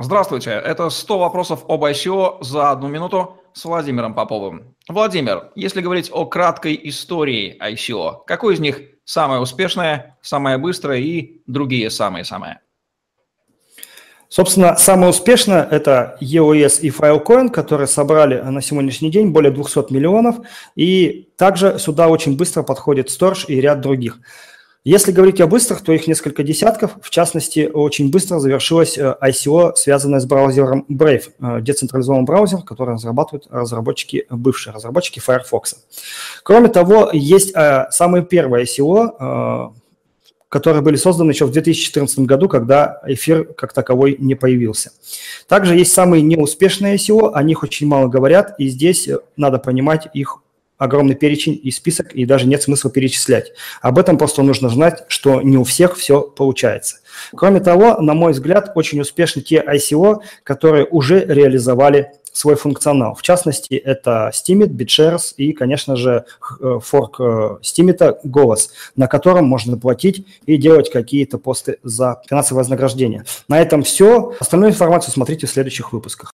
Здравствуйте, это 100 вопросов об ICO за одну минуту с Владимиром Поповым. Владимир, если говорить о краткой истории ICO, какой из них самая успешная, самая быстрая и другие самые-самые? Собственно, самое успешное – это EOS и Filecoin, которые собрали на сегодняшний день более 200 миллионов. И также сюда очень быстро подходит Storage и ряд других. Если говорить о быстрых, то их несколько десятков. В частности, очень быстро завершилось э, ICO, связанное с браузером Brave, э, децентрализованный браузер, который разрабатывают разработчики, бывшие разработчики Firefox. Кроме того, есть э, самые первые ICO, которые были созданы еще в 2014 году, когда эфир как таковой не появился. Также есть самые неуспешные ICO, о них очень мало говорят, и здесь надо понимать их огромный перечень и список, и даже нет смысла перечислять. Об этом просто нужно знать, что не у всех все получается. Кроме того, на мой взгляд, очень успешны те ICO, которые уже реализовали свой функционал. В частности, это Steemit, BitShares и, конечно же, э, форк э, Steemit голос, на котором можно платить и делать какие-то посты за финансовое вознаграждение. На этом все. Остальную информацию смотрите в следующих выпусках.